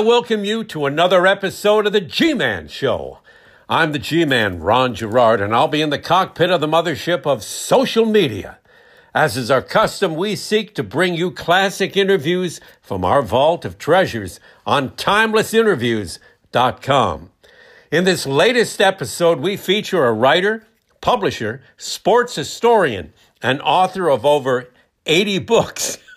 I welcome you to another episode of the G Man Show. I'm the G Man, Ron Gerard, and I'll be in the cockpit of the mothership of social media. As is our custom, we seek to bring you classic interviews from our vault of treasures on timelessinterviews.com. In this latest episode, we feature a writer, publisher, sports historian, and author of over 80 books.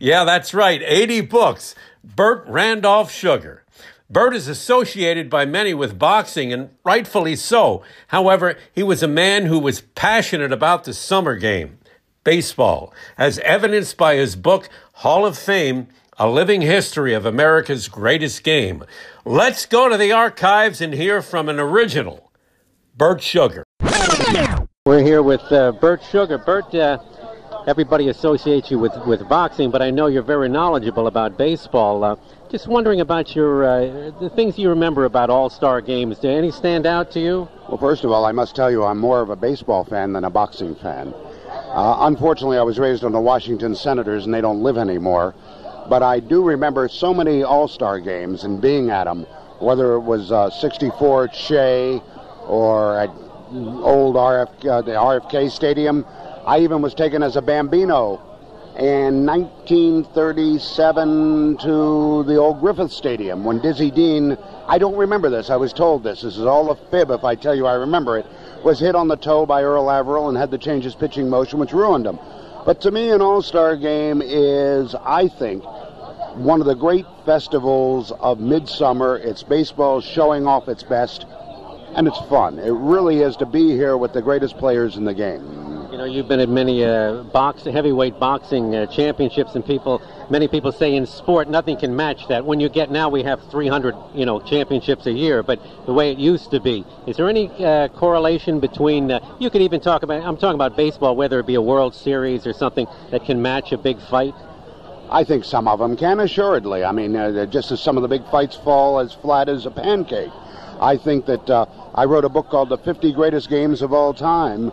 yeah, that's right, 80 books. Bert Randolph Sugar. Bert is associated by many with boxing, and rightfully so. However, he was a man who was passionate about the summer game baseball, as evidenced by his book, Hall of Fame A Living History of America's Greatest Game. Let's go to the archives and hear from an original, Bert Sugar. We're here with uh, Bert Sugar. Bert, uh, everybody associates you with, with boxing, but I know you're very knowledgeable about baseball. Uh, just wondering about your uh, the things you remember about All Star games. Do any stand out to you? Well, first of all, I must tell you I'm more of a baseball fan than a boxing fan. Uh, unfortunately, I was raised on the Washington Senators, and they don't live anymore. But I do remember so many All Star games and being at them, whether it was uh, 64 at Shea or at old RF, uh, the RFK Stadium. I even was taken as a Bambino in 1937 to the old Griffith Stadium when Dizzy Dean, I don't remember this, I was told this, this is all a fib if I tell you I remember it, was hit on the toe by Earl Averill and had to change his pitching motion, which ruined him. But to me, an All Star game is, I think, one of the great festivals of midsummer. It's baseball showing off its best, and it's fun. It really is to be here with the greatest players in the game. Know, you've been at many uh, heavyweight boxing uh, championships, and people, many people say in sport nothing can match that. When you get now, we have 300, you know, championships a year, but the way it used to be. Is there any uh, correlation between? Uh, you could even talk about. I'm talking about baseball, whether it be a World Series or something that can match a big fight. I think some of them can, assuredly. I mean, uh, just as some of the big fights fall as flat as a pancake. I think that uh, I wrote a book called The 50 Greatest Games of All Time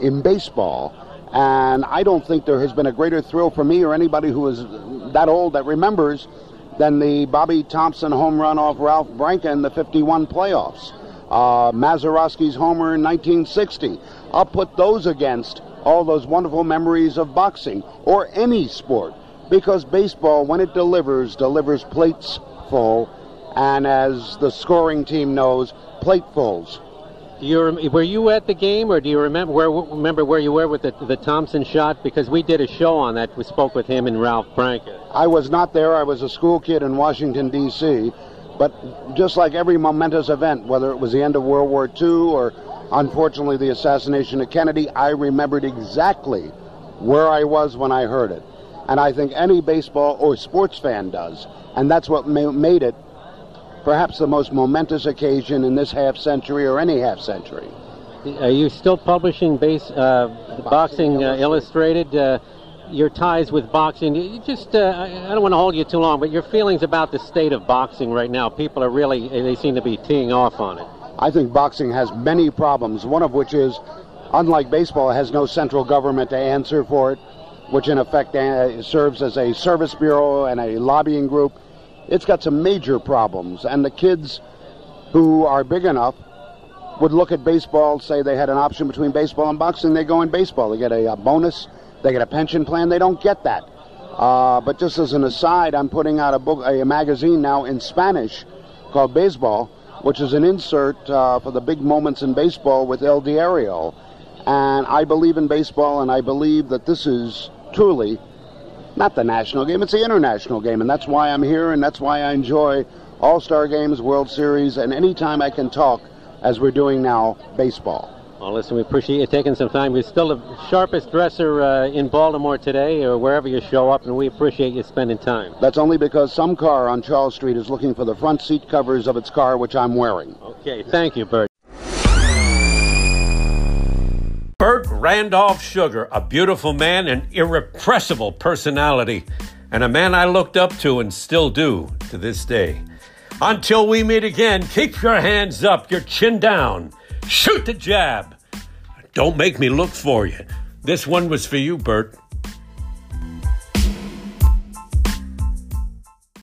in baseball. And I don't think there has been a greater thrill for me or anybody who is that old that remembers than the Bobby Thomson home run off Ralph Branca in the 51 playoffs. Uh, Mazeroski's homer in 1960. I'll put those against all those wonderful memories of boxing or any sport because baseball, when it delivers, delivers plates full, and as the scoring team knows, platefuls. You were you at the game, or do you remember where remember where you were with the, the Thomson shot? Because we did a show on that. We spoke with him and Ralph Branca. I was not there. I was a school kid in Washington D.C. But just like every momentous event, whether it was the end of World War II or unfortunately the assassination of Kennedy, I remembered exactly where I was when I heard it. And I think any baseball or sports fan does. And that's what ma- made it perhaps the most momentous occasion in this half century or any half century. Are you still publishing base uh, Boxing, uh, Illustrated? Uh, your ties with boxing. You just, uh, I don't want to hold you too long, but your feelings about the state of boxing right now. People are really, they seem to be teeing off on it. I think boxing has many problems, one of which is, unlike baseball, it has no central government to answer for it, which in effect uh, serves as a service bureau and a lobbying group it's got some major problems. And the kids who are big enough would look at baseball, say they had an option between baseball and boxing, they go in baseball. They get a, a bonus, they get a pension plan. They don't get that. Uh, but just as an aside, I'm putting out a book, a magazine now in Spanish called Baseball, which is an insert uh, for the big moments in baseball with El Diario. And I believe in baseball, and I believe that this is truly not the national game, it's the international game. And that's why I'm here, and that's why I enjoy All Star games, World Series, and anytime I can talk, as we're doing now, baseball. Well, listen, we appreciate you taking some time. You're still the sharpest dresser uh, in Baltimore today, or wherever you show up, and we appreciate you spending time. That's only because some car on Charles Street is looking for the front seat covers of its car, which I'm wearing. Okay, thank you, Bert. Randolph Sugar, a beautiful man and irrepressible personality, and a man I looked up to and still do to this day. Until we meet again, keep your hands up, your chin down, shoot the jab. Don't make me look for you. This one was for you, Bert.